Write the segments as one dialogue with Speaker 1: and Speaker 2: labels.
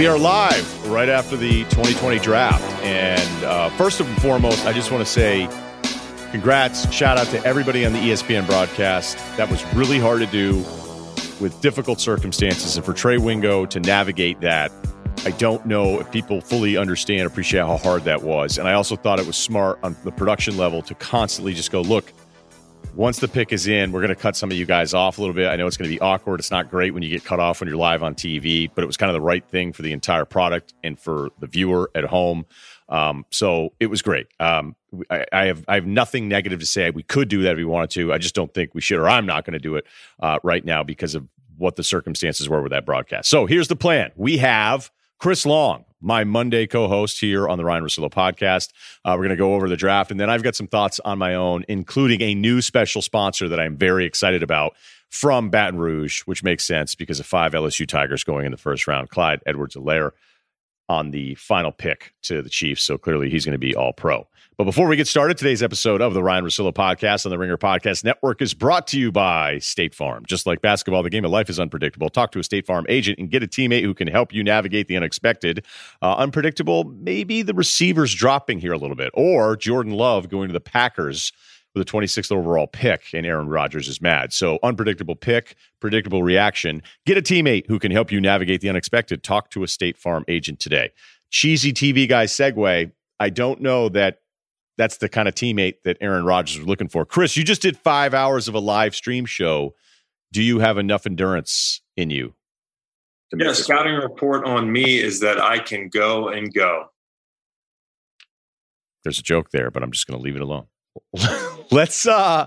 Speaker 1: We are live right after the 2020 draft. And uh, first and foremost, I just want to say congrats, shout out to everybody on the ESPN broadcast. That was really hard to do with difficult circumstances. And for Trey Wingo to navigate that, I don't know if people fully understand, appreciate how hard that was. And I also thought it was smart on the production level to constantly just go, look, once the pick is in, we're going to cut some of you guys off a little bit. I know it's going to be awkward. It's not great when you get cut off when you're live on TV, but it was kind of the right thing for the entire product and for the viewer at home. Um, so it was great. Um, I, I, have I have nothing negative to say. We could do that if we wanted to. I just don't think we should, or I'm not going to do it uh, right now because of what the circumstances were with that broadcast. So here's the plan: we have Chris Long, my Monday co host here on the Ryen Russillo podcast. Uh, we're going to go over the draft, and then I've got some thoughts on my own, including a new special sponsor that I'm very excited about from Baton Rouge, which makes sense because of five LSU Tigers going in the first round. Clyde Edwards Helaire on the final pick to the Chiefs. So clearly he's going to be all pro. But before we get started, today's episode of the Ryen Russillo podcast on the Ringer Podcast Network is brought to you by State Farm. Just like basketball, the game of life is unpredictable. Talk to a State Farm agent and get a teammate who can help you navigate the unexpected. Uh, unpredictable, maybe the receivers dropping here a little bit, or Jordan Love going to the Packers with a 26th overall pick, and Aaron Rodgers is mad. So, unpredictable pick, predictable reaction. Get a teammate who can help you navigate the unexpected. Talk to a State Farm agent today. Cheesy TV guy segue. I don't know that that's the kind of teammate that Aaron Rodgers was looking for. Chris, you just did five hours of a live stream show. Do you have enough endurance in you?
Speaker 2: Yeah, scouting report on me is that I can go and go.
Speaker 1: There's a joke there, but I'm just going to leave it alone. let's uh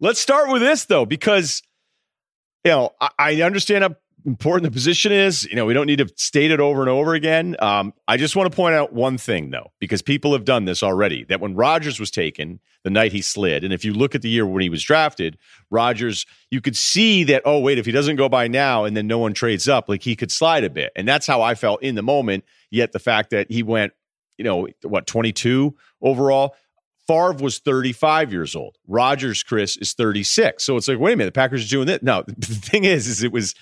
Speaker 1: let's start with this though, because you know I, I understand how important the position is. You know, we don't need to state it over and over again. Um, I just want to point out one thing, though, because people have done this already. That when Rodgers was taken, the night he slid, and if you look at the year when he was drafted, Rodgers, you could see that. Oh, wait, if he doesn't go by now, and then no one trades up, like he could slide a bit, and that's how I felt in the moment. Yet the fact that he went, you know, what twenty two overall. Favre was 35 years old. Rodgers, Chris, is 36. So it's like, wait a minute, the Packers are doing this. No, the thing is, is it was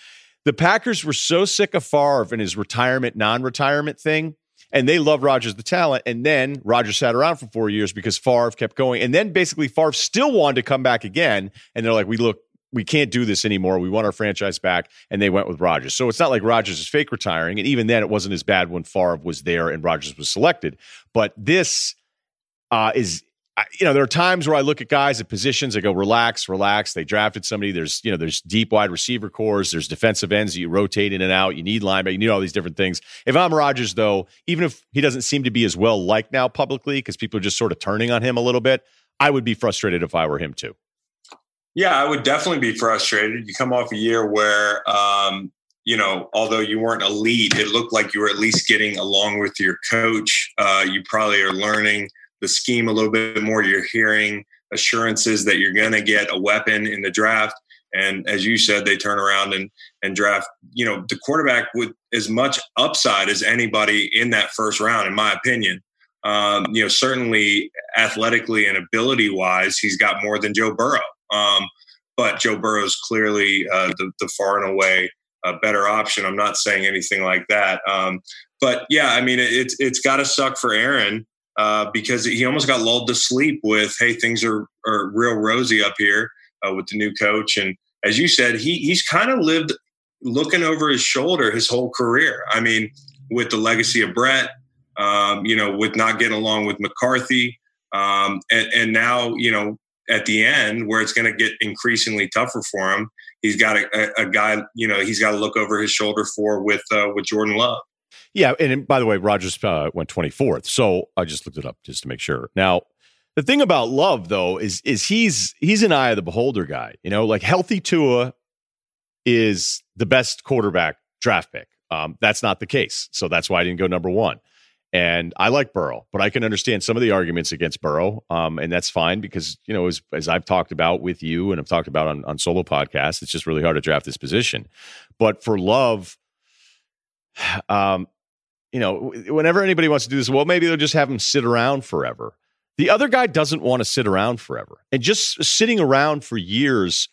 Speaker 1: the Packers were so sick of Favre and his retirement, non-retirement thing, and they love Rodgers the talent. And then Rodgers sat around for four years because Favre kept going. And then basically Favre still wanted to come back again. And they're like, we look, we can't do this anymore. We want our franchise back. And they went with Rodgers. So it's not like Rodgers is fake retiring. And even then, it wasn't as bad when Favre was there and Rodgers was selected. But this uh, is I, you know, there are times where I look at guys at positions, I go, relax, relax. They drafted somebody. There's, you know, there's deep wide receiver cores. There's defensive ends you rotate in and out. You need linebacker. You need all these different things. If I'm Rodgers, though, even if he doesn't seem to be as well liked now publicly because people are just sort of turning on him a little bit, I would be frustrated if I were him too.
Speaker 2: Yeah, I would definitely be frustrated. You come off a year where, um, you know, although you weren't elite, it looked like you were at least getting along with your coach. Uh, you probably are learning – the scheme a little bit more. You're hearing assurances that you're going to get a weapon in the draft. And as you said, they turn around and, and draft, you know, the quarterback with as much upside as anybody in that first round, in my opinion. Um, you know, certainly athletically and ability wise, he's got more than Joe Burrow. Um, but Joe Burrow is clearly uh, the, the, far and away uh, better option. I'm not saying anything like that. Um, but yeah, I mean, it, it's it's got to suck for Aaron uh, because he almost got lulled to sleep with, "Hey, things are are real rosy up here uh, with the new coach." And as you said, he he's kind of lived looking over his shoulder his whole career. I mean, with the legacy of Brett, um, you know, with not getting along with McCarthy, um, and, and now you know at the end where it's going to get increasingly tougher for him. He's got a, a, a guy, you know, he's got to look over his shoulder for with uh, with Jordan Love.
Speaker 1: Yeah, and by the way, Rodgers uh, went 24th, so I just looked it up just to make sure. Now, the thing about Love though is is he's he's an eye of the beholder guy. You know, like healthy Tua is the best quarterback draft pick. Um, that's not the case, so that's why I didn't go number one. And I like Burrow, but I can understand some of the arguments against Burrow, um, and that's fine because you know, as, as I've talked about with you and I've talked about on, on solo podcasts, it's just really hard to draft this position. But for Love, um, you know, whenever anybody wants to do this, well, maybe they'll just have him sit around forever. The other guy doesn't want to sit around forever. And just sitting around for years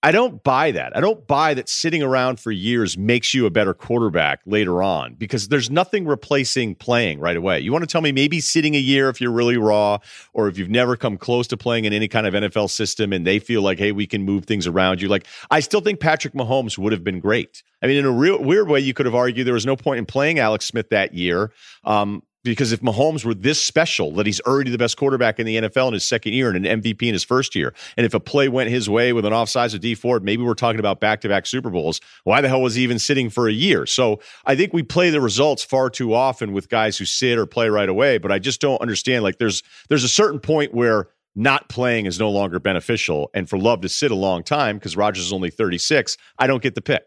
Speaker 1: I don't buy that. I don't buy that sitting around for years makes you a better quarterback later on because there's nothing replacing playing right away. You want to tell me maybe sitting a year if you're really raw or if you've never come close to playing in any kind of NFL system and they feel like, hey, we can move things around you. Like, I still think Patrick Mahomes would have been great. I mean, in a real weird way, you could have argued there was no point in playing Alex Smith that year. Um, because if Mahomes were this special that he's already the best quarterback in the NFL in his second year and an MVP in his first year, and if a play went his way with an offsides of Dee Ford, maybe we're talking about back to back Super Bowls. Why the hell was he even sitting for a year? So I think we play the results far too often with guys who sit or play right away. But I just don't understand. Like there's there's a certain point where not playing is no longer beneficial, and for Love to sit a long time because Rodgers is only 36, I don't get the pick.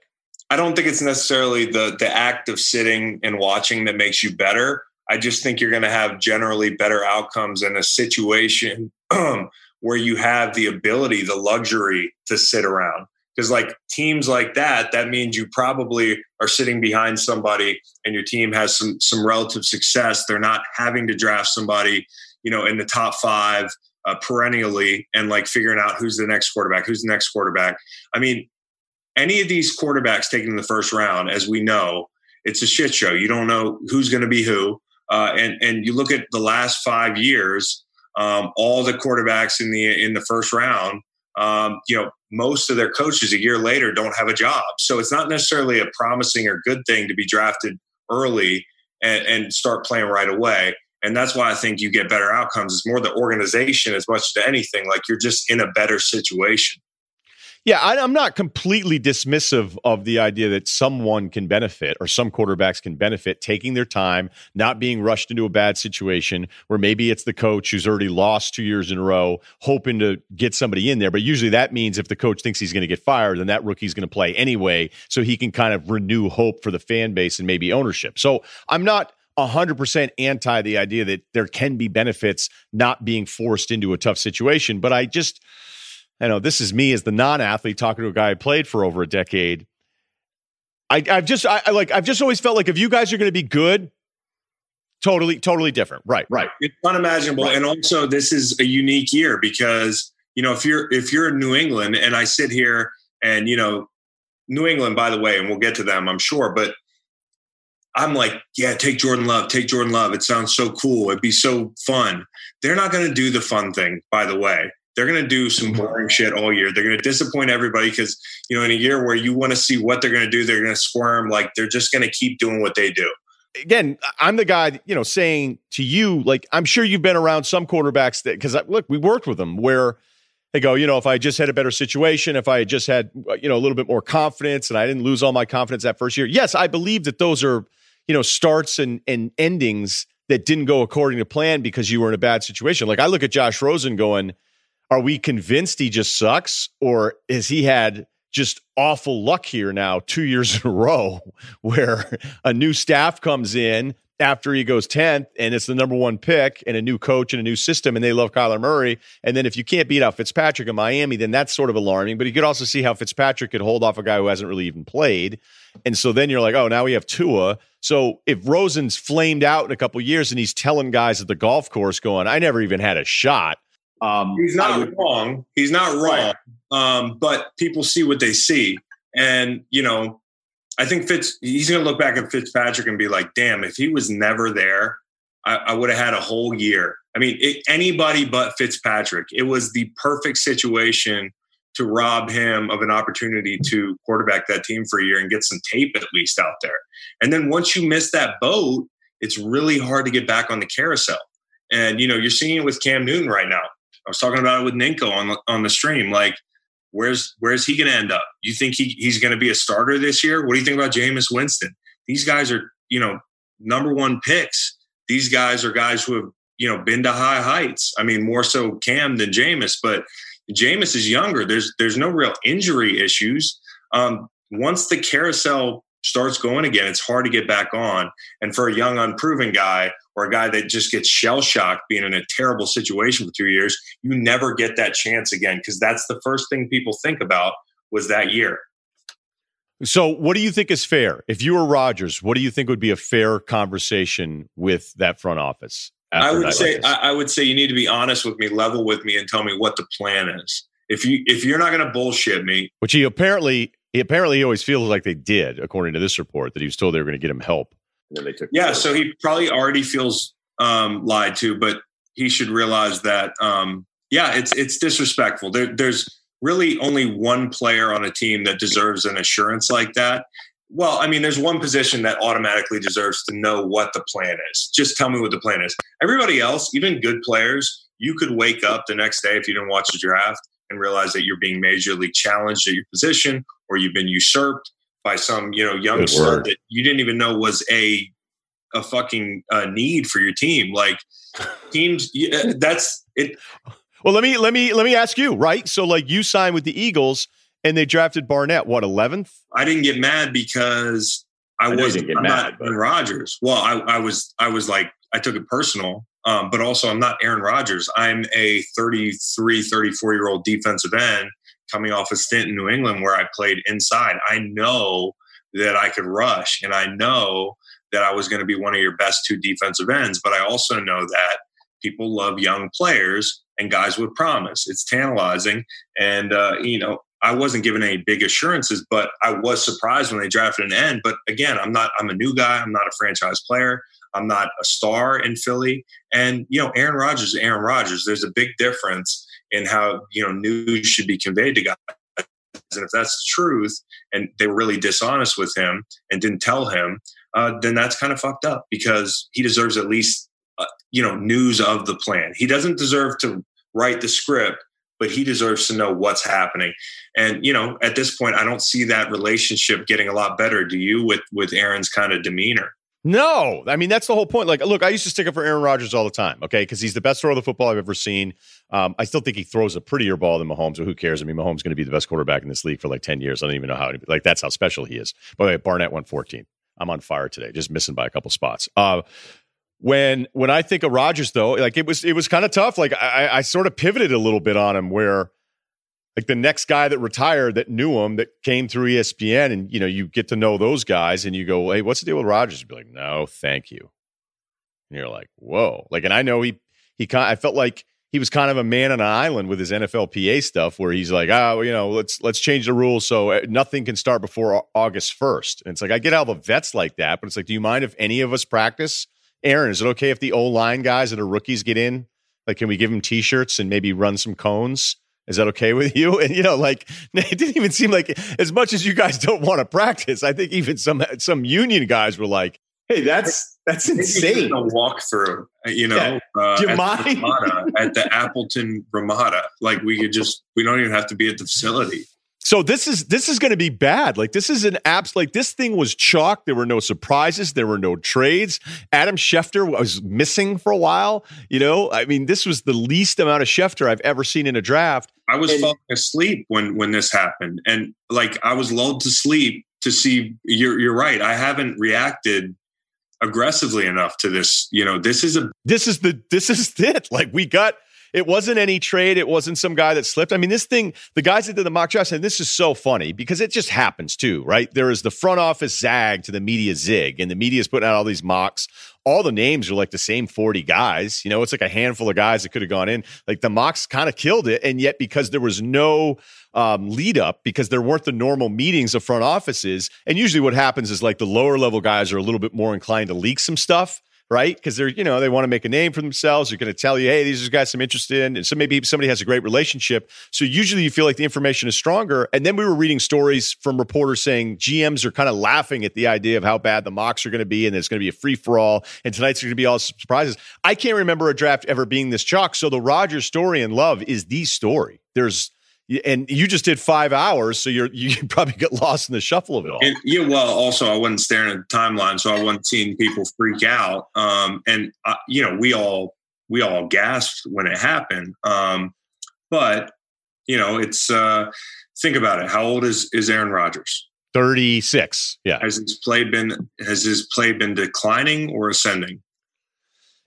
Speaker 2: I don't think it's necessarily the the act of sitting and watching that makes you better. I just think you're going to have generally better outcomes in a situation where you have the ability, the luxury to sit around. Because, like teams like that, that means you probably are sitting behind somebody and your team has some, some relative success. They're not having to draft somebody, you know, in the top five uh, perennially and like figuring out who's the next quarterback, who's the next quarterback. I mean, any of these quarterbacks taken in the first round, as we know, it's a shit show. You don't know who's going to be who. Uh, and and you look at the last five years, um, all the quarterbacks in the in the first round, um, you know, most of their coaches a year later don't have a job. So it's not necessarily a promising or good thing to be drafted early and, and start playing right away. And that's why I think you get better outcomes. It's more the organization as much as anything. Like you're just in a better situation.
Speaker 1: Yeah, I, am not completely dismissive of the idea that someone can benefit or some quarterbacks can benefit taking their time, not being rushed into a bad situation where maybe it's the coach who's already lost two years in a row, hoping to get somebody in there. But usually that means if the coach thinks he's going to get fired, then that rookie's going to play anyway. So he can kind of renew hope for the fan base and maybe ownership. So I'm not 100% anti the idea that there can be benefits not being forced into a tough situation. But I just I know this is me as the non-athlete talking to a guy I played for over a decade. I, have just I, I like I've just always felt like if you guys are going to be good, totally totally different. Right, right.
Speaker 2: It's unimaginable, right. and also this is a unique year because you know if you're if you're in New England and I sit here and you know New England, by the way, and we'll get to them, I'm sure, but I'm like, yeah, take Jordan Love, take Jordan Love. It sounds so cool. It'd be so fun. They're not going to do the fun thing, by the way. They're going to do some boring shit all year. They're going to disappoint everybody because, you know, in a year where you want to see what they're going to do, they're going to squirm. Like they're just going to keep doing what they do.
Speaker 1: Again, I'm the guy, you know, saying to you, like, I'm sure you've been around some quarterbacks that, because uh, look, we worked with them where they go, you know, if I just had a better situation, if I had just had, uh, you know, a little bit more confidence and I didn't lose all my confidence that first year. Yes, I believe that those are, you know, starts and, and endings that didn't go according to plan because you were in a bad situation. Like I look at Josh Rosen going, are we convinced he just sucks or has he had just awful luck here now two years in a row where a new staff comes in after he goes 10th and it's the number one pick and a new coach and a new system and they love Kyler Murray. And then if you can't beat out Fitzpatrick in Miami, then that's sort of alarming. But you could also see how Fitzpatrick could hold off a guy who hasn't really even played. And so then you're like, oh, now we have Tua. So if Rosen's flamed out in a couple years and he's telling guys at the golf course going, I never even had a shot –
Speaker 2: um, he's not would, wrong. He's not wrong. Um, but people see what they see, and you know, I think Fitz. He's going to look back at Fitzpatrick and be like, "Damn, if he was never there, I, I would have had a whole year." I mean, it, anybody but Fitzpatrick. It was the perfect situation to rob him of an opportunity to quarterback that team for a year and get some tape at least out there. And then once you miss that boat, it's really hard to get back on the carousel. And you know, you're seeing it with Cam Newton right now. I was talking about it with Ninko on on the stream. Like, where's where's he going to end up? You think he, he's going to be a starter this year? What do you think about Jameis Winston? These guys are you know number one picks. These guys are guys who have you know been to high heights. I mean, more so Cam than Jameis, but Jameis is younger. There's there's no real injury issues. Um, once the carousel starts going again, it's hard to get back on. And for a young, unproven guy or a guy that just gets shell shocked being in a terrible situation for two years, you never get that chance again because that's the first thing people think about was that year.
Speaker 1: So, what do you think is fair? If you were Rodgers, what do you think would be a fair conversation with that front office?
Speaker 2: I would say like I, I would say you need to be honest with me, level with me, and tell me what the plan is. if you if you're not going to bullshit me,
Speaker 1: which he apparently he apparently he always feels like they did, according to this report, that he was told they were going to get him help.
Speaker 2: And then they took yeah, so he probably already feels um, lied to, but he should realize that um, yeah, it's it's disrespectful. There, there's really only one player on a team that deserves an assurance like that. Well, I mean, there's one position that automatically deserves to know what the plan is. Just tell me what the plan is. Everybody else, even good players, you could wake up the next day if you didn't watch the draft and realize that you're being majorly challenged at your position or you've been usurped by some you know young star that you didn't even know was a a fucking uh, need for your team. Like teams, uh, that's it.
Speaker 1: Well, let me let me let me ask you, right? So, like, you signed with the Eagles, and they drafted Barnett. What eleventh?
Speaker 2: I didn't get mad because I, I wasn't get I'm mad. Aaron Rodgers. Well, I, I was I was like I took it personal, um, but also I'm not Aaron Rodgers. I'm a 33, 34 year old defensive end coming off a stint in New England where I played inside. I know that I could rush, and I know that I was going to be one of your best two defensive ends. But I also know that people love young players and guys with promise. It's tantalizing, and uh, you know I wasn't given any big assurances, but I was surprised when they drafted an end. But again, I'm not. I'm a new guy. I'm not a franchise player. I'm not a star in Philly. And you know, Aaron Rodgers is Aaron Rodgers. There's a big difference in how you know news should be conveyed to guys. And if that's the truth, and they were really dishonest with him and didn't tell him, uh, then that's kind of fucked up because he deserves at least uh, you know news of the plan. He doesn't deserve to write the script but he deserves to know what's happening. And you know, at this point, I don't see that relationship getting a lot better. Do you with with Aaron's kind of demeanor?
Speaker 1: No, I mean that's the whole point. Like, look, I used to stick up for Aaron Rodgers all the time, okay, because he's the best thrower of the football I've ever seen. Um, I still think he throws a prettier ball than Mahomes, but who cares? I mean, Mahomes is going to be the best quarterback in this league for like ten years. I don't even know how. Like, that's how special he is. By the way, Barnett went 14. I'm on fire today, just missing by a couple spots. Uh, when when I think of Rodgers, though, like it was it was kind of tough. Like I, I sort of pivoted a little bit on him, where like the next guy that retired that knew him that came through ESPN, and you know you get to know those guys, and you go, "Hey, what's the deal with Rodgers? Be like, "No, thank you." And you're like, "Whoa!" Like, and I know he he kind. I felt like he was kind of a man on an island with his NFLPA stuff, where he's like, "Oh, you know, let's let's change the rules so uh, nothing can start before August 1st. And it's like I get how the vets like that, but it's like, do you mind if any of us practice? Aaron, is it okay if the O line guys that are rookies get in? Like, can we give them T-shirts and maybe run some cones? Is that okay with you? And you know, like it didn't even seem like as much as you guys don't want to practice. I think even some some union guys were like, "Hey, that's that's insane."
Speaker 2: A walkthrough, you know, yeah. uh,
Speaker 1: at, mind?
Speaker 2: The Ramada, at the Appleton Ramada. Like we could just we don't even have to be at the facility.
Speaker 1: So this is this is going to be bad. Like this is an apps like this thing was chalk. There were no surprises. There were no trades. Adam Schefter was missing for a while. You know, I mean, this was the least amount of Schefter I've ever seen in a draft.
Speaker 2: I was and, falling asleep when when this happened, and like I was lulled to sleep to see. You're you're right. I haven't reacted aggressively enough to this. You know, this is a
Speaker 1: this is the this is it. Like we got it wasn't any trade. It wasn't some guy that slipped. I mean, this thing, the guys that did the mock draft, and this is so funny because it just happens too, right? There is the front office zag to the media zig, and the media is putting out all these mocks. All the names are like the same 40 guys. You know, it's like a handful of guys that could have gone in. Like the mocks kind of killed it. And yet, because there was no um, lead up, because there weren't the normal meetings of front offices, and usually what happens is like the lower level guys are a little bit more inclined to leak some stuff right? Because they're, you know, they want to make a name for themselves. They're going to tell you, hey, these are guys I'm interested in. And so maybe somebody has a great relationship. So usually you feel like the information is stronger. And then we were reading stories from reporters saying GMs are kind of laughing at the idea of how bad the mocks are going to be and it's going to be a free for all. And tonight's going to be all surprises. I can't remember a draft ever being this chalk. So the Rodgers story and love is the story. There's, and you just did five hours, so you're you probably get lost in the shuffle of it all.
Speaker 2: And, yeah, well, also I wasn't staring at the timeline, so I wasn't seeing people freak out. Um, and uh, you know, we all we all gasped when it happened. Um, but you know, it's uh, think about it. How old is is Aaron Rodgers?
Speaker 1: Thirty six. Yeah.
Speaker 2: Has his play been has his play been declining or ascending?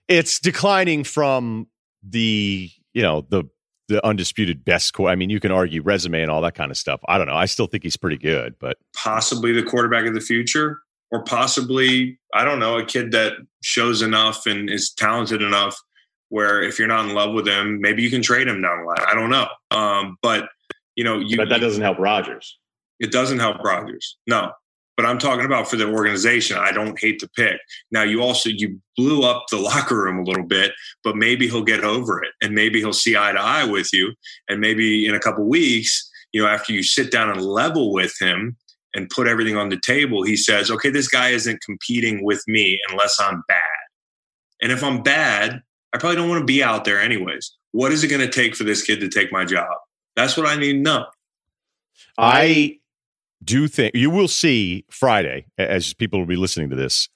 Speaker 1: It's declining from the you know the the undisputed best. I mean, you can argue resume and all that kind of stuff. I don't know. I still think he's pretty good, but
Speaker 2: possibly the quarterback of the future, or possibly I don't know a kid that shows enough and is talented enough where if you're not in love with him, maybe you can trade him down the line. I don't know. Um, but you know, you,
Speaker 3: but that doesn't help Rodgers.
Speaker 2: It doesn't help Rodgers. No, but I'm talking about for the organization. I don't hate to pick. Now you also you blew up the locker room a little bit, but maybe he'll get over it and maybe he'll see eye to eye with you. And maybe in a couple weeks, you know, after you sit down and level with him and put everything on the table, he says, okay, this guy isn't competing with me unless I'm bad. And if I'm bad, I probably don't want to be out there anyways. What is it going to take for this kid to take my job? That's what I need to know.
Speaker 1: I do think you will see Friday, as people will be listening to this,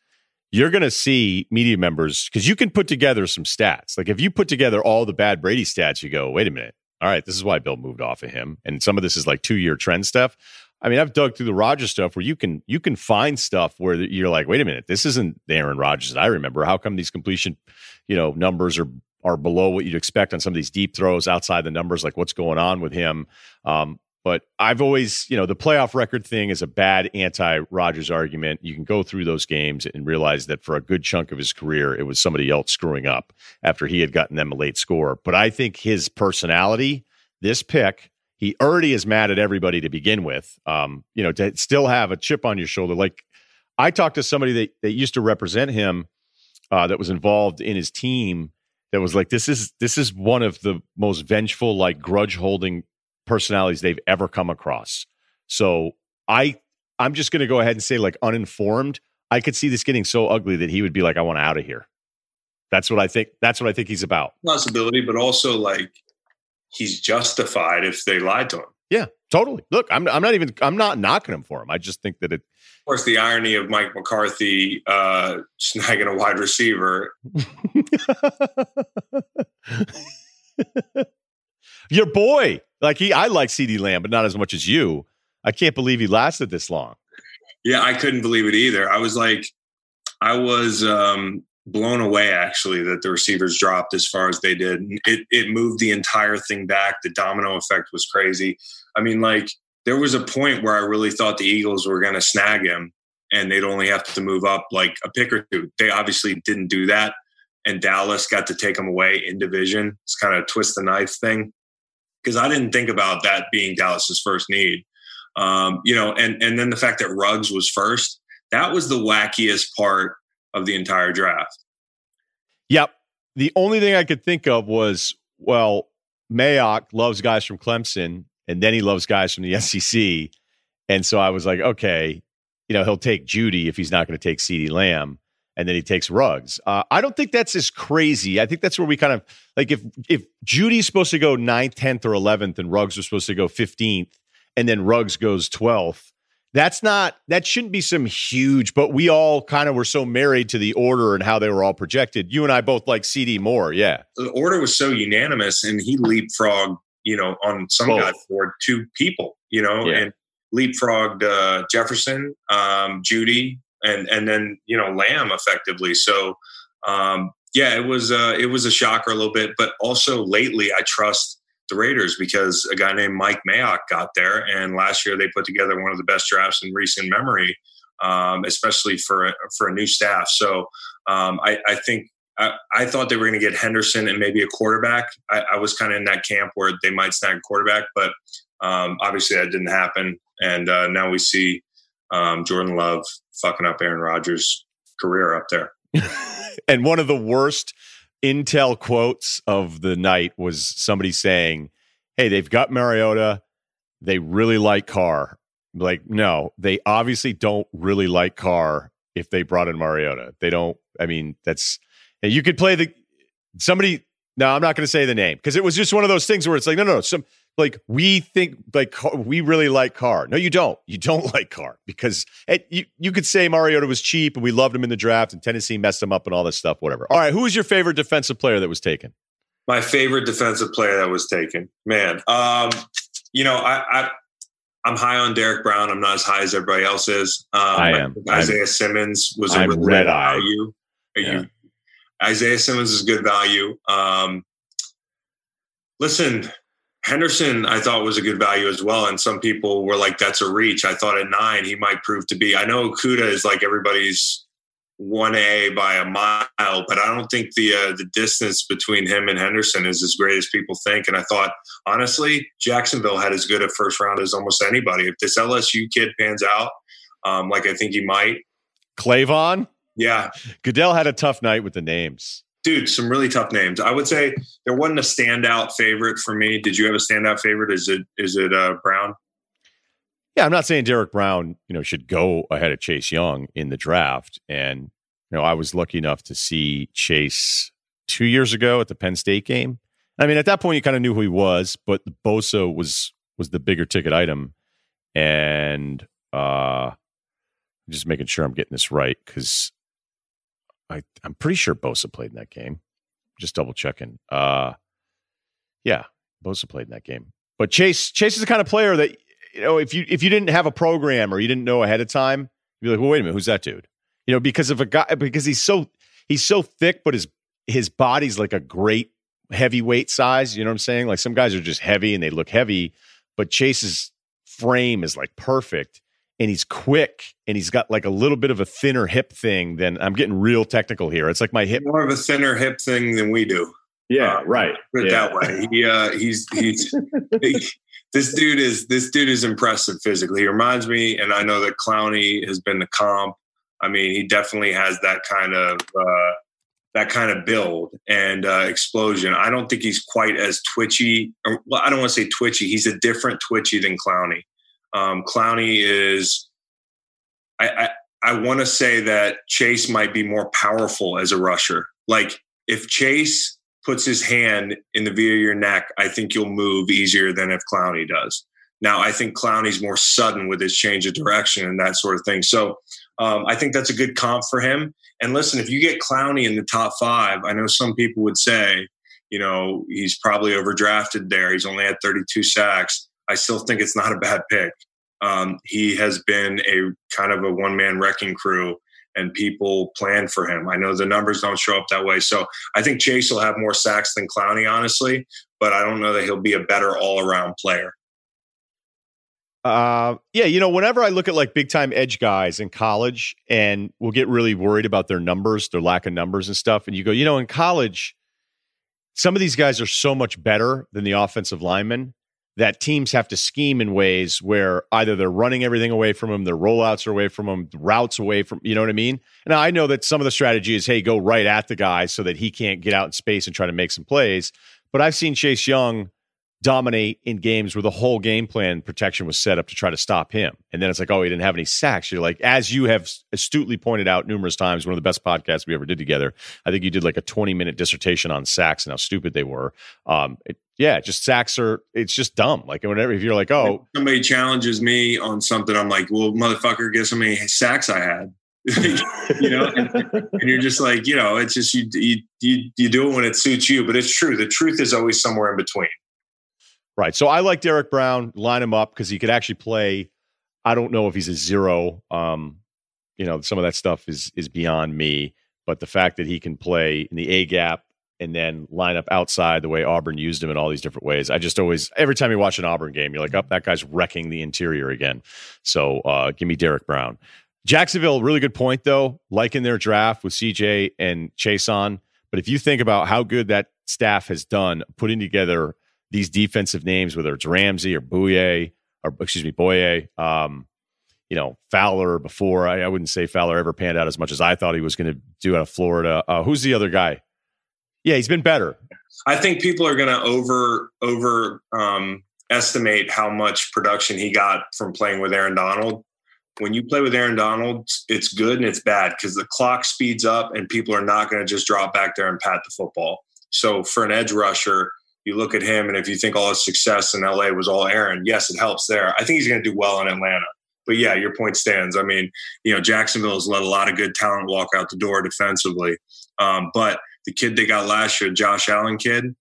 Speaker 1: you're going to see media members because you can put together some stats. Like if you put together all the bad Brady stats, you go, wait a minute. All right, this is why Bill moved off of him. And some of this is like two year trend stuff. I mean, I've dug through the Rodgers stuff where you can you can find stuff where you're like, wait a minute, this isn't the Aaron Rodgers that I remember. How come these completion, you know, numbers are are below what you'd expect on some of these deep throws outside the numbers? Like what's going on with him? Um, but I've always, you know, the playoff record thing is a bad anti Rodgers argument. You can go through those games and realize that for a good chunk of his career, it was somebody else screwing up after he had gotten them a late score. But I think his personality, this pick, he already is mad at everybody to begin with. Um, you know, to still have a chip on your shoulder. Like I talked to somebody that, that used to represent him uh, that was involved in his team that was like, this is this is one of the most vengeful, like grudge holding personalities they've ever come across. So I I'm just going to go ahead and say like uninformed. I could see this getting so ugly that he would be like, I want out of here. That's what I think. That's what I think he's about.
Speaker 2: Possibility, but also like he's justified if they lied to him.
Speaker 1: Yeah, totally. Look, I'm I'm not even I'm not knocking him for him. I just think that it.
Speaker 2: Of course, the irony of Mike McCarthy uh, snagging a wide receiver.
Speaker 1: Your boy, like he, I like CeeDee Lamb, but not as much as you. I can't believe he lasted this long.
Speaker 2: Yeah, I couldn't believe it either. I was like, I was um, blown away actually that the receivers dropped as far as they did. It it moved the entire thing back. The domino effect was crazy. I mean, like there was a point where I really thought the Eagles were going to snag him, and they'd only have to move up like a pick or two. They obviously didn't do that, and Dallas got to take him away in division. It's kind of a twist the knife thing because I didn't think about that being Dallas's first need. Um, you know, and and then the fact that Ruggs was first, that was the wackiest part of the entire draft.
Speaker 1: Yep. The only thing I could think of was, well, Mayock loves guys from Clemson, and then he loves guys from the SEC. And so I was like, okay, you know, he'll take Jeudy if he's not going to take CeeDee Lamb and then he takes Ruggs. Uh, I don't think that's as crazy. I think that's where we kind of like if if Jeudy's supposed to go 9th, 10th, or 11th, and Ruggs was supposed to go 15th, and then Ruggs goes 12th. That's not that shouldn't be some huge, but we all kind of were so married to the order and how they were all projected. You and I both like CeeDee more, yeah.
Speaker 2: The order was so unanimous, and he leapfrogged, you know, on some both. guy for two people, you know, yeah. and leapfrogged uh, Jefferson, um, Jeudy, and and then you know Lamb effectively. So um, yeah, it was uh, it was a shocker a little bit, but also lately I trust the Raiders because a guy named Mike Mayock got there, and last year they put together one of the best drafts in recent memory, um, especially for a, for a new staff. So um, I, I, think. I, thought they were going to get Henderson and maybe a quarterback. I, I was kind of in that camp where they might snag a quarterback, but um, obviously that didn't happen. And uh, now we see um, Jordan Love fucking up Aaron Rodgers' career up there.
Speaker 1: and one of the worst intel quotes of the night was somebody saying, "Hey, they've got Mariota. They really like Carr." Like, no, they obviously don't really like Carr if they brought in Mariota. They don't. I mean, that's you could play the somebody. No, I'm not going to say the name because it was just one of those things where it's like, no, no, no. Some like we think like we really like Carr. No, you don't. You don't like Carr because it, you you could say Mariota was cheap and we loved him in the draft and Tennessee messed him up and all this stuff. Whatever. All right, who was your favorite defensive player that was taken?
Speaker 2: My favorite defensive player that was taken, man. Um, you know, I, I I'm high on Derrick Brown. I'm not as high as everybody else is. Um,
Speaker 1: I am.
Speaker 2: Isaiah
Speaker 1: I'm,
Speaker 2: Simmons was a really red value. Yeah. You, Isaiah Simmons is good value. Um, listen, Henderson, I thought was a good value as well. And some people were like, that's a reach. I thought at nine, he might prove to be. I know Okudah is like everybody's one A by a mile, but I don't think the uh, the distance between him and Henderson is as great as people think. And I thought, honestly, Jacksonville had as good a first round as almost anybody. If this LSU kid pans out, um, like I think he might,
Speaker 1: K'Lavon,
Speaker 2: yeah,
Speaker 1: Goodell had a tough night with the names.
Speaker 2: Dude, some really tough names. I would say there wasn't a standout favorite for me. Did you have a standout favorite? Is it is it uh, Brown?
Speaker 1: Yeah, I'm not saying Derrick Brown, you know, should go ahead of Chase Young in the draft. And, you know, I was lucky enough to see Chase two years ago at the Penn State game. I mean, at that point you kind of knew who he was, but Bosa was was the bigger ticket item. And uh just making sure I'm getting this right because I I'm pretty sure Bosa played in that game. Just double checking. Uh yeah, Bosa played in that game. But Chase Chase is the kind of player that you know, if you if you didn't have a program or you didn't know ahead of time, you'd be like, well, wait a minute, who's that dude? You know, because of a guy because he's so he's so thick, but his his body's like a great heavyweight size. You know what I'm saying? Like some guys are just heavy and they look heavy, but Chase's frame is like perfect and he's quick and he's got like a little bit of a thinner hip thing than I'm getting real technical here. It's like my hip
Speaker 2: more of a thinner hip thing than we do.
Speaker 1: Yeah, uh, right.
Speaker 2: Put
Speaker 1: it
Speaker 2: yeah. that way. He, uh, he's he's he, this dude is this dude is impressive physically. He reminds me, and I know that Clowney has been the comp. I mean, he definitely has that kind of uh, that kind of build and uh, explosion. I don't think he's quite as twitchy. Or, well, I don't want to say twitchy. He's a different twitchy than Clowney. Um, Clowney is. I, I, I want to say that Chase might be more powerful as a rusher. Like if Chase puts his hand in the V of your neck, I think you'll move easier than if Clowney does. Now, I think Clowney's more sudden with his change of direction and that sort of thing. So um, I think that's a good comp for him. And listen, if you get Clowney in the top five, I know some people would say, you know, he's probably overdrafted there. He's only had 32 sacks. I still think it's not a bad pick. Um, he has been a kind of a one man wrecking crew and people plan for him. I know the numbers don't show up that way. So I think Chase will have more sacks than Clowney, honestly, but I don't know that he'll be a better all around player.
Speaker 1: Uh, yeah, you know, whenever I look at like big time edge guys in college and we'll get really worried about their numbers, their lack of numbers and stuff, and you go, you know, in college, some of these guys are so much better than the offensive linemen that teams have to scheme in ways where either they're running everything away from them, their rollouts are away from them, routes away from, you know what I mean? And I know that some of the strategy is, hey, go right at the guy so that he can't get out in space and try to make some plays. But I've seen Chase Young dominate in games where the whole game plan protection was set up to try to stop him. And then it's like, oh, he didn't have any sacks. You're like, as you have astutely pointed out numerous times, one of the best podcasts we ever did together. I think you did like a 20 minute dissertation on sacks and how stupid they were. Um, it, yeah, just sacks are it's just dumb. Like whenever if you're like, oh,
Speaker 2: somebody challenges me on something, I'm like, well, motherfucker, guess how many sacks I had. you know, and, and, you're just like, you know, it's just you, you you you do it when it suits you. But it's true. The truth is always somewhere in between.
Speaker 1: Right. So I like Derrick Brown. Line him up because he could actually play. I don't know if he's a zero. Um, you know, some of that stuff is is beyond me. But the fact that he can play in the A gap and then line up outside the way Auburn used him in all these different ways. I just always, every time you watch an Auburn game, you're like, oh, that guy's wrecking the interior again. So uh, give me Derrick Brown. Jacksonville, really good point, though, like in their draft with CJ and Chaisson, But if you think about how good that staff has done putting together these defensive names, whether it's Ramsey or Bouye, or excuse me, Boye, um, you know, Fowler before, I, I, wouldn't say Fowler ever panned out as much as I thought he was going to do out of Florida. Uh, who's the other guy? Yeah, he's been better.
Speaker 2: I think people are going to over over um, estimate how much production he got from playing with Aaron Donald. When you play with Aaron Donald, it's good and it's bad because the clock speeds up and people are not going to just drop back there and pat the football. So for an edge rusher, you look at him and if you think all his success in LA was all Aaron, yes, it helps there. I think he's going to do well in Atlanta. But yeah, your point stands. I mean, you know, Jacksonville has let a lot of good talent walk out the door defensively. Um, but the kid they got last year, Josh Allen kid,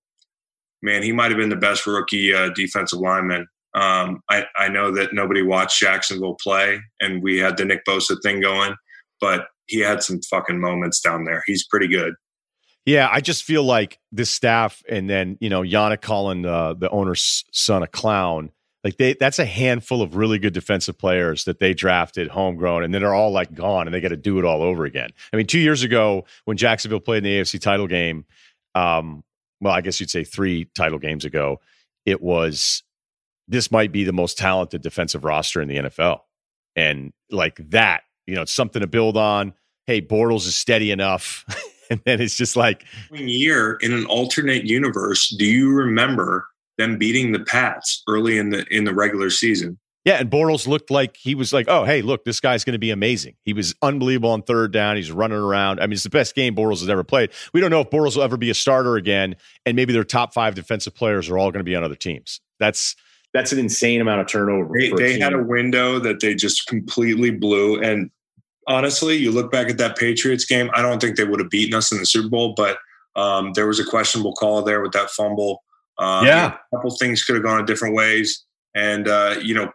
Speaker 2: man, he might have been the best rookie uh, defensive lineman. Um, I, I know that nobody watched Jacksonville play, and we had the Nick Bosa thing going, but he had some fucking moments down there. He's pretty good.
Speaker 1: Yeah, I just feel like this staff, and then you know Yannick calling uh, the owner's son a clown. Like they, that's a handful of really good defensive players that they drafted homegrown, and then they're all like gone, and they got to do it all over again. I mean, two years ago when Jacksonville played in the AFC title game, um, well, I guess you'd say three title games ago, it was this might be the most talented defensive roster in the NFL, and like that, you know, it's something to build on. Hey, Bortles is steady enough. and then it's just like
Speaker 2: year in an alternate universe. Do you remember them beating the Pats early in the in the regular season?
Speaker 1: Yeah, and Bortles looked like he was like, oh, hey, look, this guy's going to be amazing. He was unbelievable on third down. He's running around. I mean, it's the best game Bortles has ever played. We don't know if Bortles will ever be a starter again, and maybe their top five defensive players are all going to be on other teams. That's that's an insane amount of turnover.
Speaker 2: They, they had a window that they just completely blew, and honestly, you look back at that Patriots game, I don't think they would have beaten us in the Super Bowl, but um, there was a questionable call there with that fumble.
Speaker 1: Um, yeah.
Speaker 2: a couple things could have gone different ways. And, uh, you know,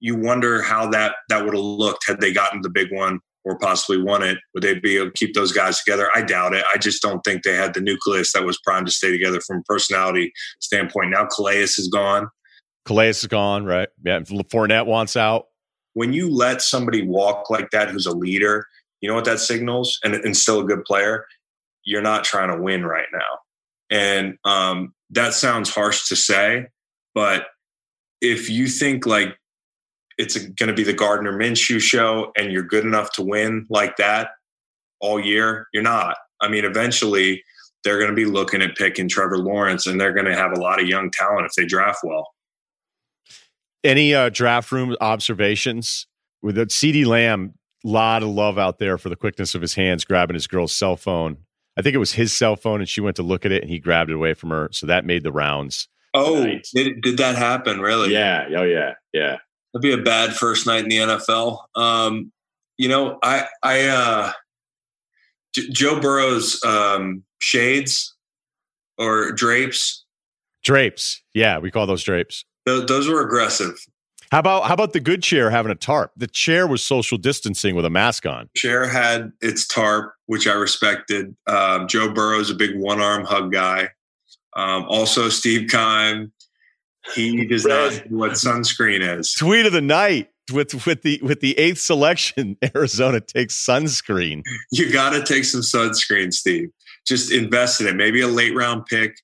Speaker 2: you wonder how that, that would have looked had they gotten the big one or possibly won it. Would they be able to keep those guys together? I doubt it. I just don't think they had the nucleus that was primed to stay together from a personality standpoint. Now Calais is gone.
Speaker 1: Calais is gone, right? Yeah. Fournette wants out
Speaker 2: when you let somebody walk like that who's a leader, you know what that signals and, and still a good player? You're not trying to win right now. And um, that sounds harsh to say, but if you think like it's going to be the Gardner Minshew show and you're good enough to win like that all year, you're not. I mean, eventually they're going to be looking at picking Trevor Lawrence and they're going to have a lot of young talent if they draft well.
Speaker 1: Any uh, draft room observations with the CeeDee Lamb? A lot of love out there for the quickness of his hands grabbing his girl's cell phone. I think it was his cell phone, and she went to look at it, and he grabbed it away from her. So that made the rounds.
Speaker 2: Oh, did, did that happen? Really?
Speaker 3: Yeah. Oh, yeah. Yeah.
Speaker 2: That'd be a bad first night in the NFL. Um, you know, I, I, uh, J- Joe Burrow's um, shades or drapes.
Speaker 1: Drapes. Yeah, we call those drapes.
Speaker 2: Those were aggressive.
Speaker 1: How about how about the good chair having a tarp? The chair was social distancing with a mask on.
Speaker 2: Chair had its tarp, which I respected. Um, Joe Burrow's a big one arm hug guy. Um, also, Steve Keim. He does not know what sunscreen is.
Speaker 1: Tweet of the night with with the with the eighth selection, Arizona takes sunscreen.
Speaker 2: You got to take some sunscreen, Steve. Just invest in it. Maybe a late round pick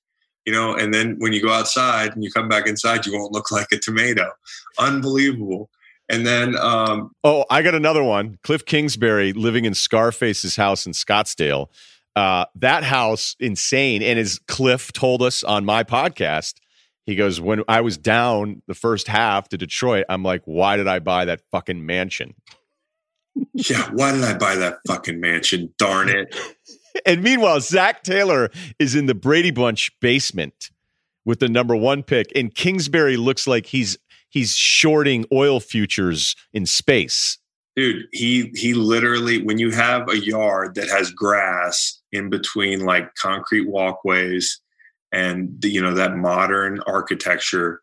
Speaker 2: you know, and then when you go outside and you come back inside, you won't look like a tomato. Unbelievable. And then, um,
Speaker 1: oh, I got another one. Cliff Kingsbury living in Scarface's house in Scottsdale. Uh, that house, insane. And as Cliff told us on my podcast, he goes, When I was down the first half to Detroit, I'm like, why did I buy that fucking mansion?
Speaker 2: yeah, why did I buy that fucking mansion? Darn it.
Speaker 1: and meanwhile, Zac Taylor is in the Brady Bunch basement with the number one pick, and Kingsbury looks like he's he's shorting oil futures in space.
Speaker 2: Dude, he he literally when you have a yard that has grass in between like concrete walkways and the, you know that modern architecture,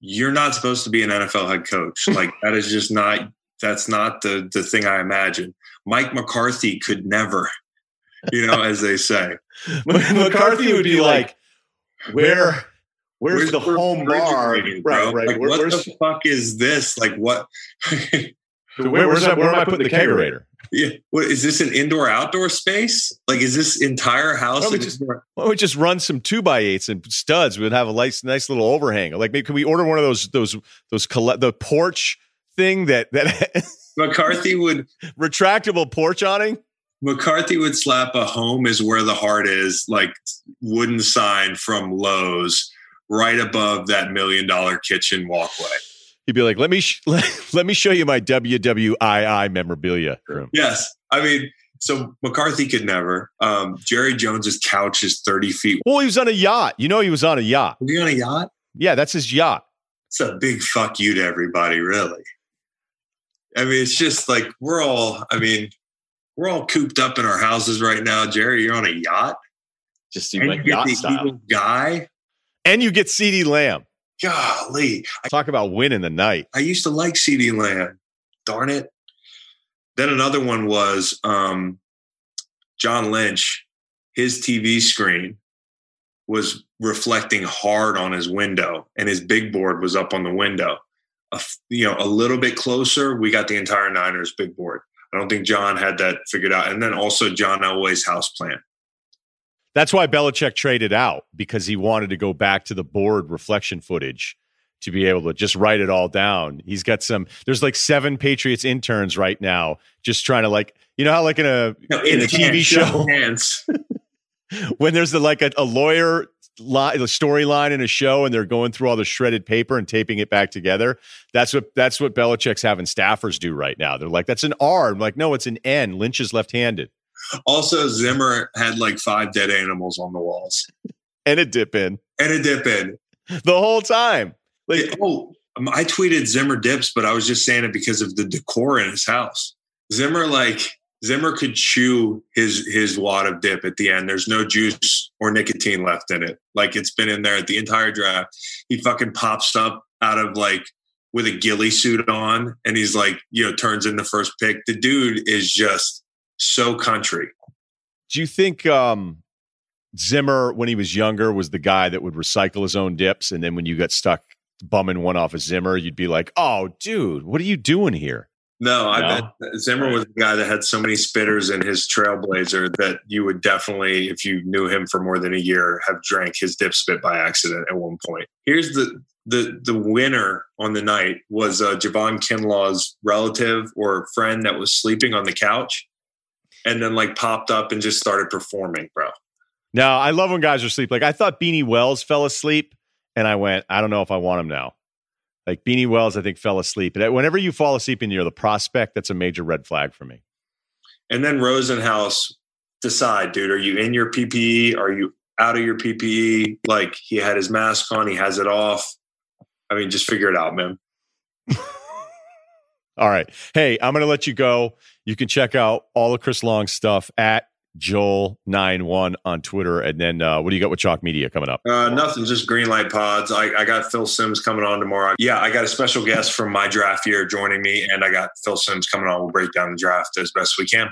Speaker 2: you're not supposed to be an NFL head coach. Like that is just not that's not the the thing I imagine. Mike McCarthy could never you know, as they say.
Speaker 1: McCarthy would be like, where, where's, where's the home bar?
Speaker 2: Right, right. Like, where, what the fuck is this? Like, what?
Speaker 1: where, where's that, where am I putting the kegerator?
Speaker 2: Yeah. What is this an indoor outdoor space? Like, is this entire house?
Speaker 1: Why don't we just, why don't we just run some two by eights and studs? We'd have a nice, nice little overhang. Like, maybe can we order one of those, those, those, the porch thing that, that
Speaker 2: McCarthy would
Speaker 1: retractable porch awning?
Speaker 2: McCarthy would slap a home is where the heart is, like wooden sign from Lowe's right above that million dollar kitchen walkway.
Speaker 1: He'd be like, "Let me sh- let, let me show you my WWII memorabilia room."
Speaker 2: Yes, I mean, so McCarthy could never. Um, Jerry Jones's couch is thirty feet.
Speaker 1: Well, he was on a yacht. You know, he was on a yacht.
Speaker 2: Was he on a yacht?
Speaker 1: Yeah, that's his yacht.
Speaker 2: It's a big fuck you to everybody, really. I mean, it's just like we're all. I mean, we're all cooped up in our houses right now. Jerry, you're on a yacht.
Speaker 3: Just you like yacht style.
Speaker 2: guy.
Speaker 1: And you get CeeDee Lamb.
Speaker 2: Golly.
Speaker 1: Talk about winning the night.
Speaker 2: I used to like CeeDee Lamb. Darn it. Then another one was um, John Lynch. His TV screen was reflecting hard on his window, and his big board was up on the window. A, you know, a little bit closer, we got the entire Niners big board. I don't think John had that figured out. And then also John Elway's house plan.
Speaker 1: That's why Belichick traded out because he wanted to go back to the board reflection footage to be able to just write it all down. He's got some. There's like seven Patriots interns right now, just trying to like you know how like in a no, in, in a TV show, when there's the, like a, a lawyer line, the storyline in a show, and they're going through all the shredded paper and taping it back together. That's what that's what Belichick's having staffers do right now. They're like, "That's an R." I'm like, "No, it's an N." Lynch is left-handed.
Speaker 2: Also, Zimmer had like five dead animals on the walls
Speaker 1: and a dip in
Speaker 2: and a dip in
Speaker 1: the whole time.
Speaker 2: Like, oh, um, I tweeted Zimmer dips, but I was just saying it because of the decor in his house. Zimmer, like Zimmer, could chew his his wad of dip at the end. There's no juice or nicotine left in it. Like it's been in there the entire draft. He fucking pops up out of like with a ghillie suit on, and he's like, you know, turns in the first pick. The dude is just so country.
Speaker 1: Do you think um, Zimmer, when he was younger, was the guy that would recycle his own dips, and then when you got stuck bumming one off of Zimmer, you'd be like, "Oh, dude, what are you doing here?"
Speaker 2: No, I no. bet Zimmer was the guy that had so many spitters in his Trailblazer that you would definitely, if you knew him for more than a year, have drank his dip spit by accident at one point. Here's the the the winner on the night was uh, Javon Kinlaw's relative or friend that was sleeping on the couch, and then like popped up and just started performing, bro.
Speaker 1: No, I love when guys are asleep. Like I thought Beanie Wells fell asleep and I went, I don't know if I want him now. Like Beanie Wells, I think fell asleep. Whenever you fall asleep and you're the prospect, that's a major red flag for me.
Speaker 2: And then Rosenhaus decide, dude, are you in your PPE? Are you out of your PPE? Like he had his mask on, he has it off. I mean, just figure it out, man.
Speaker 1: all right. Hey, I'm going to let you go. You can check out all of Chris Long's stuff at Joel91 on Twitter. And then uh, what do you got with Chalk Media coming up?
Speaker 2: Uh, nothing, just Greenlight Pods. I, I, got Phil Simms coming on tomorrow. Yeah, I got a special guest from my draft year joining me, and I got Phil Simms coming on. We'll break down the draft as best we can.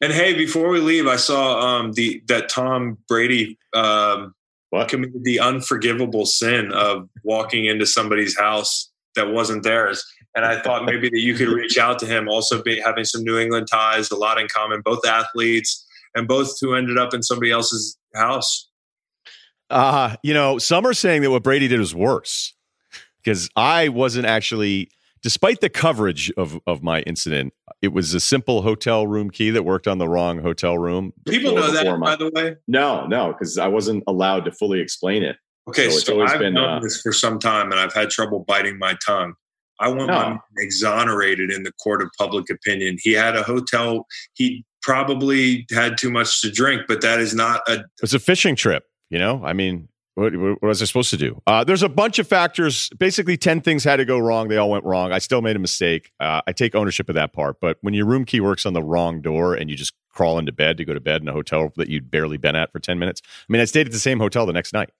Speaker 2: And hey, before we leave, I saw um, the that Tom Brady um, what? committed the unforgivable sin of walking into somebody's house that wasn't theirs. And I thought maybe that you could reach out to him, also be, having some New England ties, a lot in common, both athletes and both two ended up in somebody else's house.
Speaker 1: Uh, you know, some are saying that what Brady did was worse because I wasn't actually, despite the coverage of, of my incident, it was a simple hotel room key that worked on the wrong hotel room.
Speaker 2: People know that, my, by the way?
Speaker 3: No, no, because I wasn't allowed to fully explain it.
Speaker 2: Okay, so, so I've been, known uh, this for some time and I've had trouble biting my tongue. I want no. my exonerated in the court of public opinion. He had a hotel. He probably had too much to drink, but that is not a.
Speaker 1: It's a fishing trip. You know, I mean, what, what was I supposed to do? Uh, there's a bunch of factors. Basically, 10 things had to go wrong. They all went wrong. I still made a mistake. Uh, I take ownership of that part. But when your room key works on the wrong door and you just crawl into bed to go to bed in a hotel that you'd barely been at for 10 minutes, I mean, I stayed at the same hotel the next night.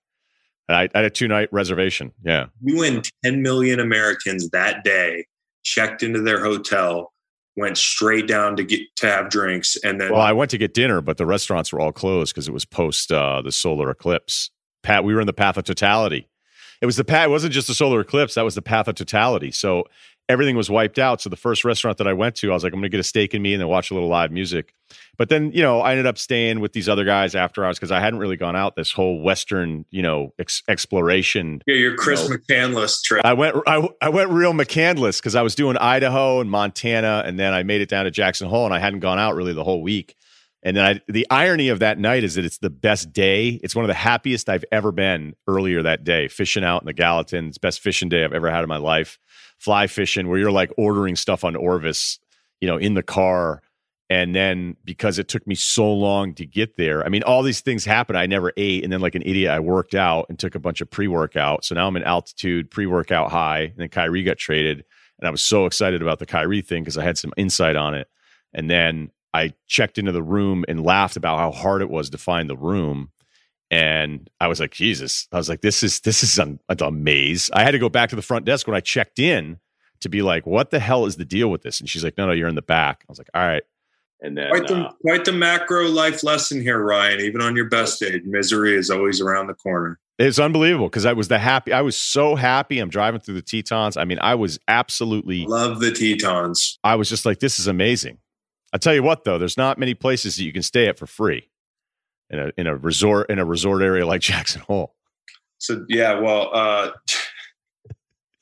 Speaker 1: I, I had a two night reservation. Yeah.
Speaker 2: You and 10 million Americans that day checked into their hotel went straight down to get to have drinks and then
Speaker 1: well i went to get dinner but the restaurants were all closed because it was post uh, the solar eclipse. Pat we were in the path of totality. It was the path it wasn't just the solar eclipse that was the path of totality. So everything was wiped out so the first restaurant that i went to i was like i'm gonna get a steak in me and then watch a little live music but then you know i ended up staying with these other guys after hours because i hadn't really gone out this whole western you know ex- exploration
Speaker 2: yeah your chris you know. mccandless trip
Speaker 1: i went I, I went real mccandless because i was doing idaho and montana and then i made it down to jackson hole and i hadn't gone out really the whole week and then I, the irony of that night is that it's the best day. It's one of the happiest I've ever been earlier that day, fishing out in the Gallatin. It's best fishing day I've ever had in my life. Fly fishing, where you're like ordering stuff on Orvis, you know, in the car and then because it took me so long to get there, I mean, all these things happened. I never ate. And then, like an idiot, I worked out and took a bunch of pre workout. So now I'm in altitude, pre workout high. And then Kyrie got traded. And I was so excited about the Kyrie thing because I had some insight on it. And then I checked into the room and laughed about how hard it was to find the room. And I was like, Jesus, I was like, this is, this is a, a maze. I had to go back to the front desk when I checked in to be like, what the hell is the deal with this? And she's like, no, no, you're in the back. I was like, all right.
Speaker 3: And then
Speaker 2: Quite the,
Speaker 3: uh,
Speaker 2: quite the macro life lesson here, Ryen. Even on your best day, misery is always around the corner.
Speaker 1: It's unbelievable because I was the happy. I was so happy. I'm driving through the Tetons. I mean, I was absolutely.
Speaker 2: Love the Tetons.
Speaker 1: I was just like, this is amazing. I tell you what, though, there's not many places that you can stay at for free in a in a resort in a resort area like Jackson Hole.
Speaker 2: So yeah, well, uh,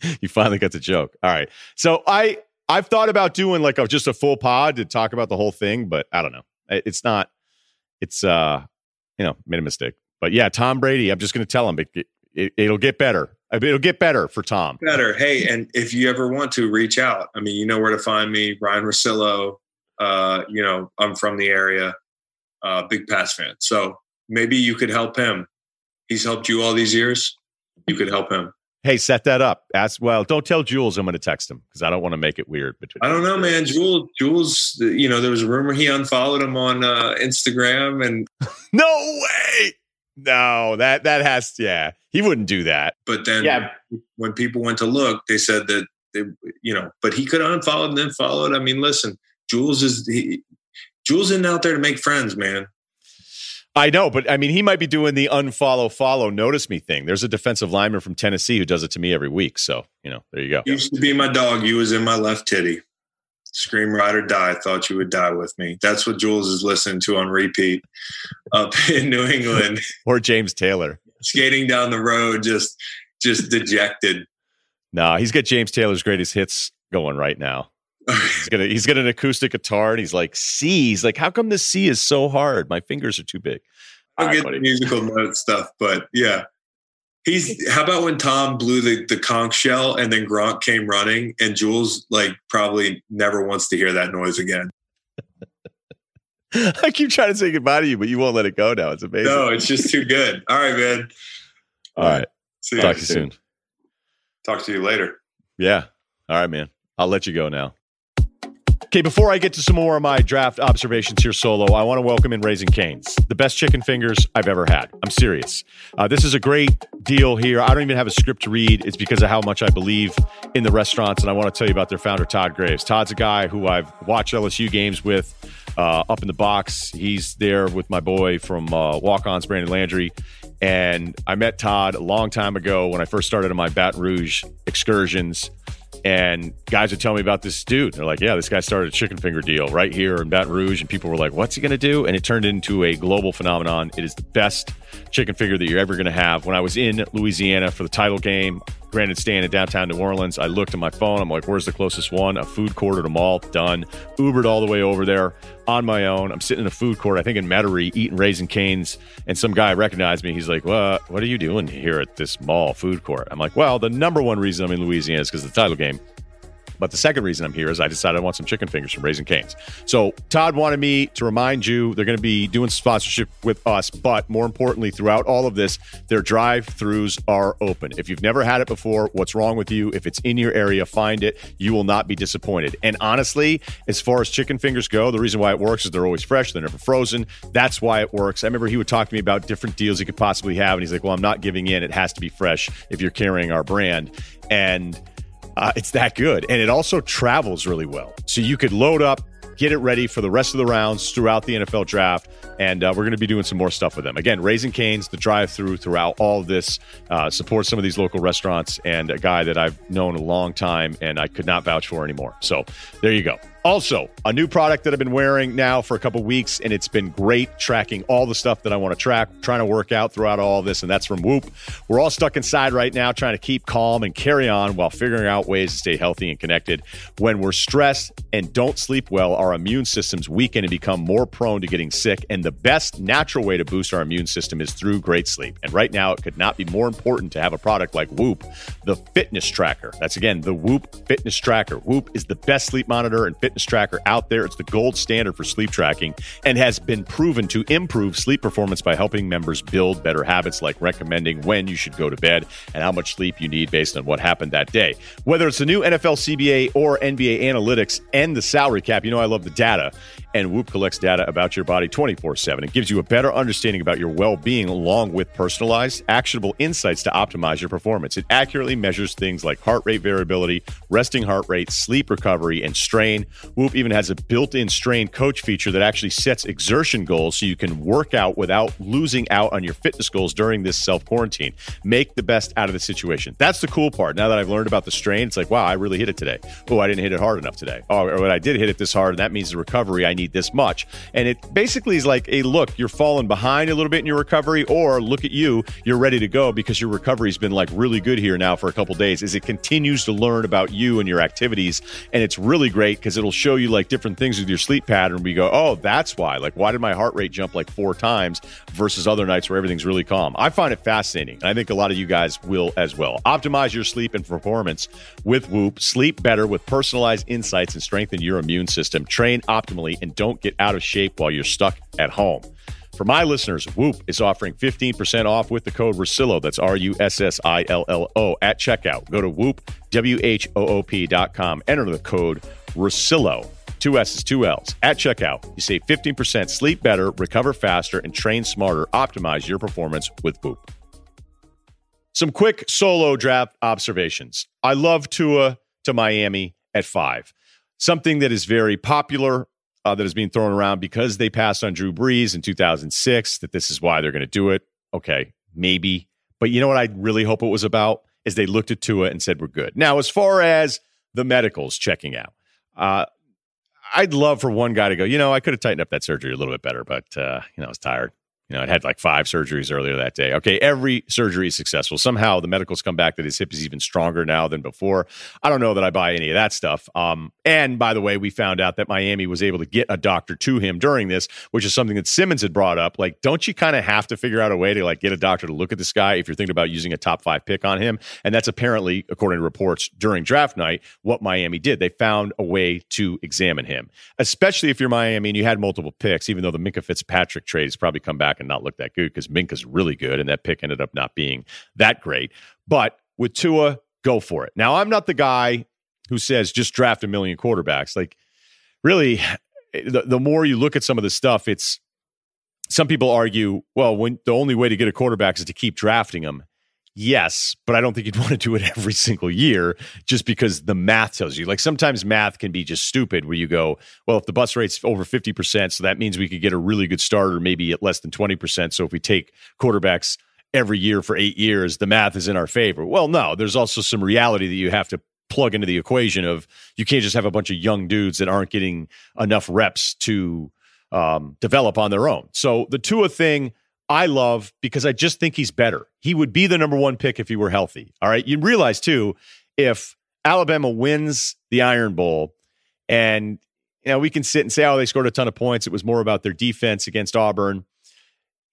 Speaker 1: you finally got the joke. All right. So I I've thought about doing like a, just a full pod to talk about the whole thing, but I don't know. It's not. It's uh, you know, made a mistake. But yeah, Tom Brady. I'm just going to tell him it, it, it'll get better. It'll get better for Tom.
Speaker 2: better. Hey, and if you ever want to reach out, I mean, you know where to find me, Ryen Russillo. Uh, you know, I'm from the area, uh, big Pats fan. So maybe you could help him. He's helped you all these years. You could help him.
Speaker 1: Hey, set that up. Ask. Well, don't tell Jules I'm going to text him because I don't want to make it weird. Between
Speaker 2: I don't know, man. Jules, Jules, you know, there was a rumor he unfollowed him on uh, Instagram, and
Speaker 1: no way. No, that that has yeah. He wouldn't do that.
Speaker 2: but then
Speaker 3: yeah,
Speaker 2: when people went to look, they said that they, you know, but he could have unfollowed and then followed. I mean, listen, Jules is he, Jules isn't out there to make friends, man.
Speaker 1: I know, but I mean, he might be doing the unfollow, follow, notice me thing. There's a defensive lineman from Tennessee who does it to me every week. So you know, there you go.
Speaker 2: You used to be my dog. You was in my left titty. Scream, ride or die. Thought you would die with me. That's what Jules is listening to on repeat up in New England,
Speaker 1: Or James Taylor.
Speaker 2: skating down the road, just just dejected.
Speaker 1: No, he's got James Taylor's greatest hits going right now. He's got he's got an acoustic guitar and he's like C. He's like, how come the C is so hard? My fingers are too big.
Speaker 2: I'll
Speaker 3: All right,
Speaker 2: get
Speaker 3: buddy.
Speaker 2: the musical note stuff, but yeah. He's how about when Tom blew the, the conch shell and then Gronk came running and Jules like probably never wants to hear that noise again.
Speaker 1: I keep trying to say goodbye to you, but you won't let it go now. It's amazing.
Speaker 2: No, it's just too good. All right, man.
Speaker 1: All right.
Speaker 2: See.
Speaker 1: Talk to you soon.
Speaker 2: Talk to you later.
Speaker 1: Yeah. All right, man. I'll let you go now. Okay, before I get to some more of my draft observations here solo, I want to welcome in Raising Canes, the best chicken fingers I've ever had. I'm serious. Uh, this is a great deal here. I don't even have a script to read. It's because of how much I believe in the restaurants, and I want to tell you about their founder, Todd Graves. Todd's a guy who I've watched LSU games with uh, up in the box. He's there with my boy from uh, Walk Ons, Brandon Landry. And I met Todd a long time ago when I first started on my Baton Rouge excursions. And guys would tell me about this dude. They're like, yeah, this guy started a chicken finger deal right here in Baton Rouge. And people were like, what's he going to do? And it turned into a global phenomenon. It is the best chicken finger that you're ever going to have. When I was in Louisiana for the title game, granted, staying in downtown New Orleans, I looked at my phone. I'm like, where's the closest one? A food court at a mall. Done. Ubered all the way over there on my own. I'm sitting in a food court, I think in Metairie, eating Raisin Canes. And some guy recognized me. He's like, well, what are you doing here at this mall food court? I'm like, well, the number one reason I'm in Louisiana is because of the title game. But the second reason I'm here is I decided I want some chicken fingers from Raising Canes. So Todd wanted me to remind you they're going to be doing sponsorship with us, but more importantly, throughout all of this, their drive-throughs are open. If you've never had it before, what's wrong with you? If it's in your area, find it. You will not be disappointed. And honestly, as far as chicken fingers go, the reason why it works is they're always fresh, they're never frozen. That's why it works. I remember he would talk to me about different deals he could possibly have, and he's like, "Well, I'm not giving in. It has to be fresh if you're carrying our brand." And uh, it's that good. And it also travels really well. So you could load up, get it ready for the rest of the rounds throughout the NFL draft. And uh, we're going to be doing some more stuff with them. Again, Raising Canes, the drive through throughout all this, uh, support some of these local restaurants and a guy that I've known a long time and I could not vouch for anymore. So there you go. Also, a new product that I've been wearing now for a couple weeks, and it's been great tracking all the stuff that I want to track, trying to work out throughout all this, and that's from Whoop. We're all stuck inside right now, trying to keep calm and carry on while figuring out ways to stay healthy and connected. When we're stressed and don't sleep well, our immune systems weaken and become more prone to getting sick. And the best natural way to boost our immune system is through great sleep. And right now, it could not be more important to have a product like Whoop, the fitness tracker. That's again the Whoop fitness tracker. Whoop is the best sleep monitor and fitness tracker out there. It's the gold standard for sleep tracking and has been proven to improve sleep performance by helping members build better habits like recommending when you should go to bed and how much sleep you need based on what happened that day. Whether it's the new NFL CBA or NBA analytics and the salary cap, you know I love the data. And Whoop collects data about your body 24 7. It gives you a better understanding about your well being, along with personalized, actionable insights to optimize your performance. It accurately measures things like heart rate variability, resting heart rate, sleep recovery, and strain, Whoop even has a built in strain coach feature that actually sets exertion goals so you can work out without losing out on your fitness goals during this self quarantine. Make the best out of the situation. That's the cool part. Now that I've learned about the strain, it's like, wow, I really hit it today. Oh, I didn't hit it hard enough today. Oh, or I did hit it this hard, and that means the recovery, I need this much. And it basically is like, hey, look, you're falling behind a little bit in your recovery, or look at you, you're ready to go because your recovery's been like really good here now for a couple days as it continues to learn about you and your activities. And it's really great because it'll show you like different things with your sleep pattern. We go, oh, that's why. Like, why did my heart rate jump like four times versus other nights where everything's really calm? I find it fascinating. And I think a lot of you guys will as well. Optimize your sleep and performance with Whoop. Sleep better with personalized insights and strengthen your immune system. Train optimally and don't get out of shape while you're stuck at home. For my listeners, Whoop is offering 15% off with the code Russillo. That's R U S S I L L O at checkout. Go to Whoop, W H O O P dot com. Enter the code Russillo. Two S's, two L's. At checkout, you save 15%, sleep better, recover faster, and train smarter. Optimize your performance with Whoop. Some quick solo draft observations. I love Tua to Miami at five. Something that is very popular uh, that is being thrown around because they passed on Drew Brees in 2006, that this is why they're going to do it. Okay, maybe. But you know what I really hope it was about? Is they looked at Tua and said, we're good. Now, as far as the medicals checking out, uh, I'd love for one guy to go, you know, I could have tightened up that surgery a little bit better, but, uh, you know, I was tired. You know, it had like five surgeries earlier that day. Okay, every surgery is successful. Somehow the medicals come back that his hip is even stronger now than before. I don't know that I buy any of that stuff. Um, and by the way, we found out that Miami was able to get a doctor to him during this, which is something that Simmons had brought up. Like, don't you kind of have to figure out a way to like get a doctor to look at this guy if you're thinking about using a top five pick on him? And that's apparently, according to reports during draft night, what Miami did. They found a way to examine him, especially if you're Miami and you had multiple picks, even though the Minkah Fitzpatrick trade has probably come back and not look that good because Minkah's really good, and that pick ended up not being that great. But with Tua, go for it. Now, I'm not the guy who says just draft a million quarterbacks. Like, really, the, the more you look at some of the stuff, it's some people argue, well, when the only way to get a quarterback is to keep drafting them. Yes, but I don't think you'd want to do it every single year just because the math tells you. Like sometimes math can be just stupid where you go, well, if the bus rate's over 50%, so that means we could get a really good starter maybe at less than 20%. So if we take quarterbacks every year for eight years, the math is in our favor. Well, no, there's also some reality that you have to plug into the equation of you can't just have a bunch of young dudes that aren't getting enough reps to um, develop on their own. So the Tua thing, I love because I just think he's better. He would be the number one pick if he were healthy. All right. You realize too, if Alabama wins the Iron Bowl and you know, we can sit and say, oh, they scored a ton of points. It was more about their defense against Auburn.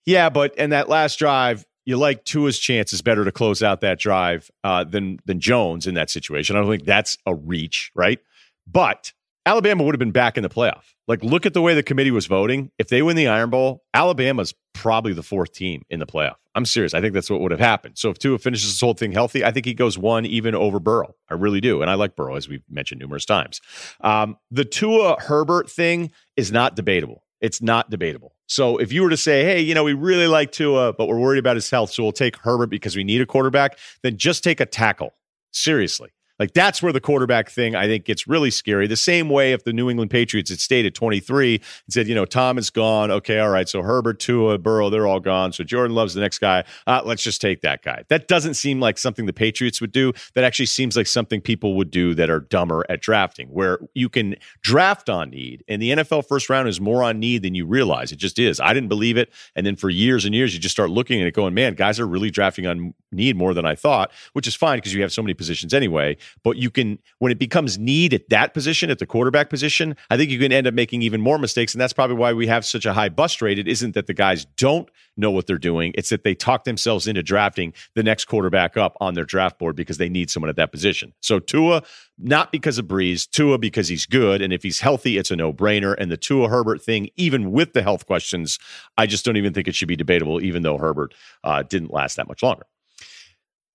Speaker 1: Yeah, but in that last drive, you like Tua's chances better to close out that drive uh, than than Jones in that situation. I don't think that's a reach, right? But Alabama would have been back in the playoff. Like, look at the way the committee was voting. If they win the Iron Bowl, Alabama's probably the fourth team in the playoff. I'm serious. I think that's what would have happened. So if Tua finishes this whole thing healthy, I think he goes one even over Burrow. I really do. And I like Burrow, as we've mentioned numerous times. Um, the Tua Herbert thing is not debatable. It's not debatable. So if you were to say, hey, you know, we really like Tua, but we're worried about his health, so we'll take Herbert because we need a quarterback, then just take a tackle. Seriously. Like that's where the quarterback thing I think gets really scary. The same way if the New England Patriots had stayed at 23 and said, you know, Tom is gone. Okay, all right. So Herbert, Tua, Burrow, they're all gone. So Jordan Love's the next guy. Uh, let's just take that guy. That doesn't seem like something the Patriots would do. That actually seems like something people would do that are dumber at drafting, where you can draft on need. And the NFL first round is more on need than you realize. It just is. I didn't believe it. And then for years and years, you just start looking at it going, man, guys are really drafting on need more than I thought, which is fine because you have so many positions anyway. But you can, when it becomes need at that position, at the quarterback position, I think you can end up making even more mistakes. And that's probably why we have such a high bust rate. It isn't that the guys don't know what they're doing, it's that they talk themselves into drafting the next quarterback up on their draft board because they need someone at that position. So Tua, not because of Brees, Tua because he's good. And if he's healthy, it's a no brainer. And the Tua Herbert thing, even with the health questions, I just don't even think it should be debatable, even though Herbert uh, didn't last that much longer.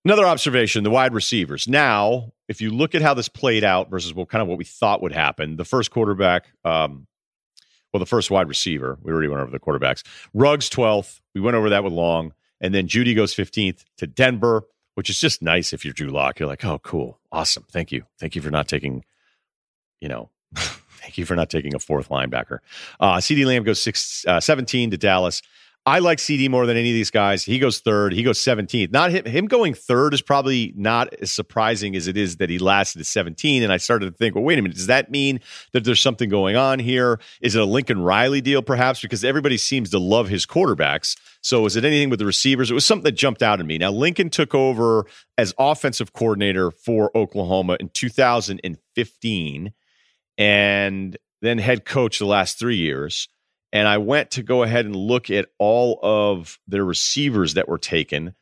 Speaker 1: Another observation: the wide receivers. Now, if you look at how this played out versus what kind of what we thought would happen, the first quarterback, um, well, the first wide receiver, we already went over the quarterbacks. Ruggs twelfth. We went over that with Long, and then Jeudy goes fifteenth to Denver, which is just nice if you're Drew Lock. You're like, oh, cool, awesome, thank you, thank you for not taking, you know, Thank you for not taking a fourth linebacker. Uh, CeeDee Lamb goes six, uh, 17 to Dallas. I like CeeDee more than any of these guys. He goes third. He goes 17th. Not him, him going third is probably not as surprising as it is that he lasted at 17. And I started to think, well, wait a minute. Does that mean that there's something going on here? Is it a Lincoln Riley deal, perhaps? Because everybody seems to love his quarterbacks. So is it anything with the receivers? It was something that jumped out at me. Now, Lincoln took over as offensive coordinator for Oklahoma in 2015 and then head coach the last three years and I went to go ahead and look at all of their receivers that were taken.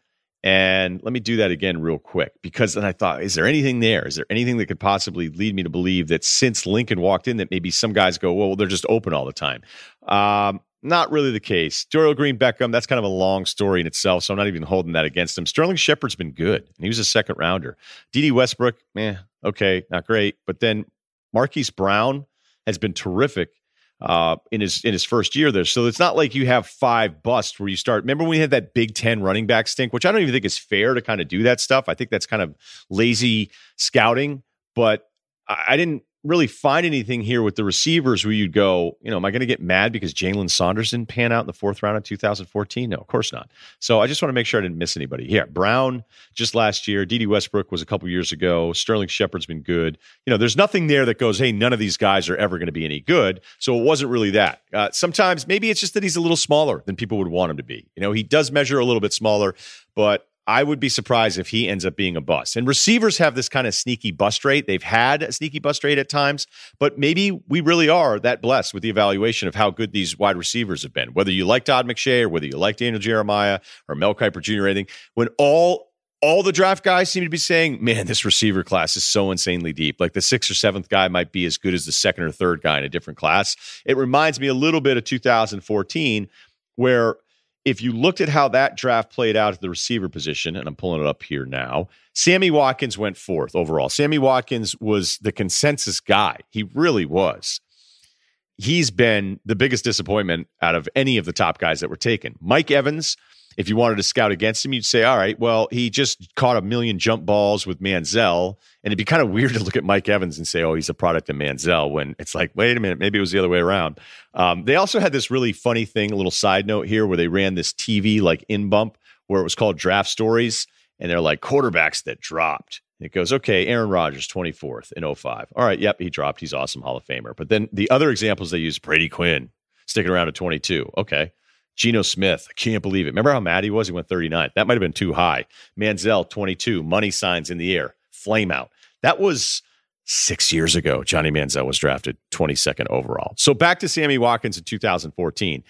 Speaker 1: And let me do that again real quick because then I thought, is there anything there? Is there anything that could possibly lead me to believe that since Lincoln walked in, that maybe some guys go, well, they're just open all the time? Um, not really the case. Dorial Green Beckham, that's kind of a long story in itself, so I'm not even holding that against him. Sterling Shepard's been good, and he was a second rounder. Dede Westbrook, eh, okay, not great. But then Marquise Brown has been terrific uh, in his in his first year there. So it's not like you have five busts where you start. Remember when we had that Big Ten running back stink, which I don't even think is fair to kind of do that stuff. I think that's kind of lazy scouting. But I, I didn't really find anything here with the receivers where you'd go, you know, am I going to get mad because Jalen Saunders didn't pan out in the fourth round of 2014? No, of course not. So I just want to make sure I didn't miss anybody. Yeah, Brown just last year. Dede Westbrook was a couple years ago. Sterling Shepard's been good. You know, there's nothing there that goes, hey, none of these guys are ever going to be any good. So it wasn't really that. Uh, sometimes maybe it's just that he's a little smaller than people would want him to be. You know, he does measure a little bit smaller, but I would be surprised if he ends up being a bust. And receivers have this kind of sneaky bust rate. They've had a sneaky bust rate at times, but maybe we really are that blessed with the evaluation of how good these wide receivers have been. Whether you like Todd McShay or whether you like Daniel Jeremiah or Mel Kiper Jr. or anything, when all all the draft guys seem to be saying, man, this receiver class is so insanely deep. Like the sixth or seventh guy might be as good as the second or third guy in a different class. It reminds me a little bit of 2014, where if you looked at how that draft played out at the receiver position, and I'm pulling it up here now, Sammy Watkins went fourth overall. Sammy Watkins was the consensus guy. He really was. He's been the biggest disappointment out of any of the top guys that were taken. Mike Evans if you wanted to scout against him, you'd say, all right, well, he just caught a million jump balls with Manziel. And it'd be kind of weird to look at Mike Evans and say, oh, he's a product of Manziel when it's like, wait a minute, maybe it was the other way around. Um, they also had this really funny thing, a little side note here, where they ran this TV like in bump where it was called Draft Stories. And they're like quarterbacks that dropped. it goes, okay, Aaron Rodgers, 24th in 05. All right, yep, he dropped. He's awesome, Hall of Famer. But then the other examples they use, Brady Quinn, sticking around at 22. Okay. Geno Smith, I can't believe it. Remember how mad he was? He went 39. That might have been too high. Manziel, 22. Money signs in the air. Flame out. That was six years ago. Johnny Manziel was drafted 22nd overall. So back to Sammy Watkins in 2014.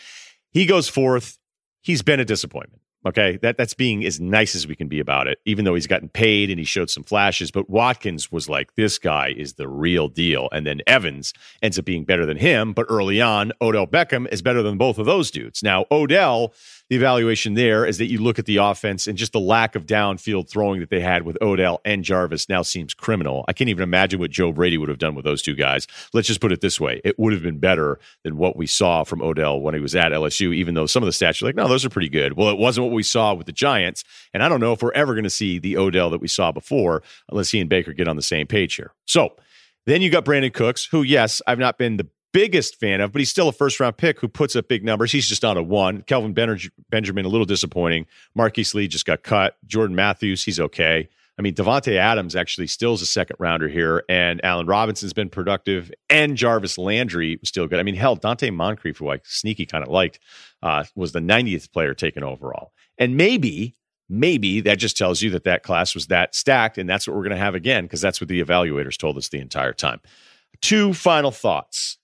Speaker 1: He goes fourth. He's been a disappointment. Okay, that that's being as nice as we can be about it, even though he's gotten paid and he showed some flashes. But Watkins was like, this guy is the real deal. And then Evans ends up being better than him. But early on, Odell Beckham is better than both of those dudes. Now, Odell the evaluation there is that you look at the offense and just the lack of downfield throwing that they had with Odell and Jarvis now seems criminal. I can't even imagine what Joe Brady would have done with those two guys. Let's just put it this way it would have been better than what we saw from Odell when he was at LSU, even though some of the stats are like, no, those are pretty good. Well, it wasn't what we saw with the Giants. And I don't know if we're ever going to see the Odell that we saw before unless he and Baker get on the same page here. So, then you got Brandin Cooks, who, yes, I've not been the biggest fan of, but he's still a first round pick who puts up big numbers. He's just on a one. Kelvin Benjamin, a little disappointing. Marquise Lee just got cut. Jordan Matthews, he's okay. I mean, Davante Adams actually still is a second rounder here, and Allen Robinson's been productive, and Jarvis Landry was still good. I mean, hell, Donte Moncrief, who I sneaky kind of liked, uh, was the 90th player taken overall. And maybe, maybe that just tells you that that class was that stacked, and that's what we're going to have again, because that's what the evaluators told us the entire time. Two final thoughts.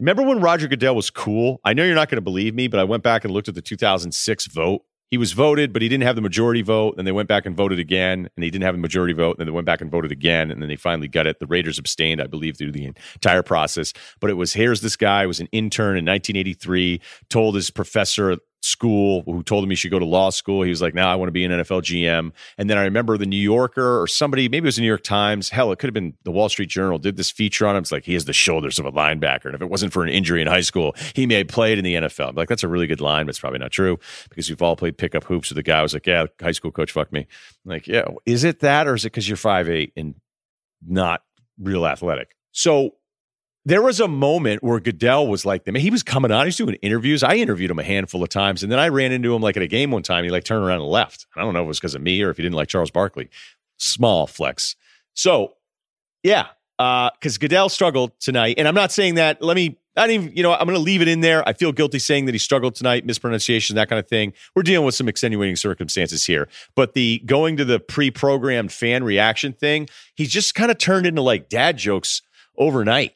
Speaker 1: Remember when Roger Goodell was cool? I know you're not going to believe me, but I went back and looked at the 2006 vote. He was voted, but he didn't have the majority vote. Then they went back and voted again, and he didn't have the majority vote. And Then they went back and voted again, and then they finally got it. The Raiders abstained, I believe, through the entire process. But it was here's this guy was an intern in 1983, told his professor school who told him he should go to law school. He was like, now I want to be an NFL GM. And then I remember the New Yorker or somebody, maybe it was the New York Times, hell, it could have been the Wall Street Journal, did this feature on him. It's like, he has the shoulders of a linebacker. And if it wasn't for an injury in high school, he may have played in the NFL. I'm like, that's a really good line, but it's probably not true because we've all played pickup hoops with the guy who was like, yeah, high school coach fuck me. I'm like, yeah, is it that or is it because you're five eight and not real athletic? So there was a moment where Goodell was like, man, he was coming on, he's doing interviews. I interviewed him a handful of times, and then I ran into him like at a game one time. He like turned around and left. I don't know if it was because of me or if he didn't like Charles Barkley. Small flex. So, yeah, because uh, Goodell struggled tonight, and I'm not saying that. Let me. I don't even, you know, I'm going to leave it in there. I feel guilty saying that he struggled tonight, mispronunciation, that kind of thing. We're dealing with some extenuating circumstances here. But the going to the pre programmed fan reaction thing, he's just kind of turned into like dad jokes overnight.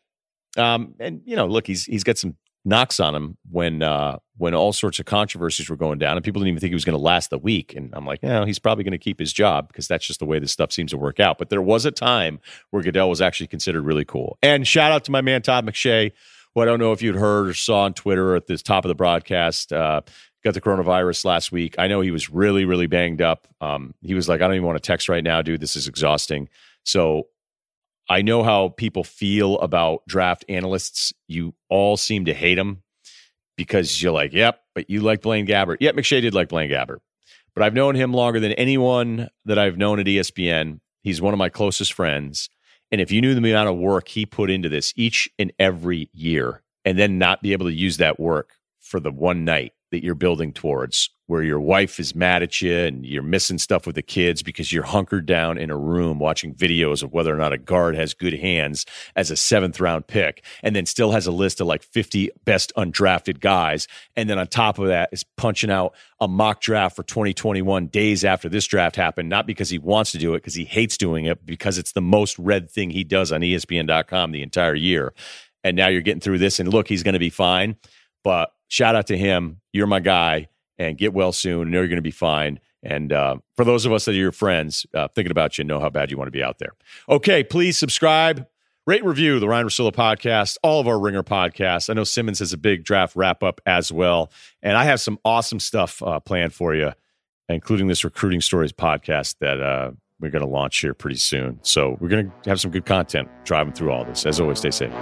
Speaker 1: Um, and you know, look, he's he's got some knocks on him when uh, when all sorts of controversies were going down, and people didn't even think he was going to last the week. And I'm like, yeah, he's probably going to keep his job because that's just the way this stuff seems to work out. But there was a time where Goodell was actually considered really cool. And shout out to my man Todd McShay, who I don't know if you'd heard or saw on Twitter at the top of the broadcast. Uh, got the coronavirus last week. I know he was really, really banged up. Um, he was like, I don't even want to text right now, dude. This is exhausting. So I know how people feel about draft analysts. You all seem to hate them because you're like, yep, but you like Blaine Gabbert. Yep, McShay did like Blaine Gabbert. But I've known him longer than anyone that I've known at ESPN. He's one of my closest friends. And if you knew the amount of work he put into this each and every year, and then not be able to use that work for the one night that you're building towards where your wife is mad at you and you're missing stuff with the kids because you're hunkered down in a room watching videos of whether or not a guard has good hands as a seventh round pick and then still has a list of like 50 best undrafted guys. And then on top of that is punching out a mock draft for 2021 days after this draft happened not because he wants to do it because he hates doing it because it's the most read thing he does on espn.com the entire year. And now you're getting through this and look he's going to be fine but shout out to him you're my guy and get well soon. I know you're going to be fine. And uh, for those of us that are your friends, uh, thinking about you, know how bad you want to be out there. Okay, please subscribe, rate, review the Ryen Russillo podcast, all of our Ringer podcasts. I know Simmons has a big draft wrap up as well, and I have some awesome stuff uh, planned for you, including this recruiting stories podcast that uh, we're going to launch here pretty soon. So we're going to have some good content driving through all this. As always, stay safe.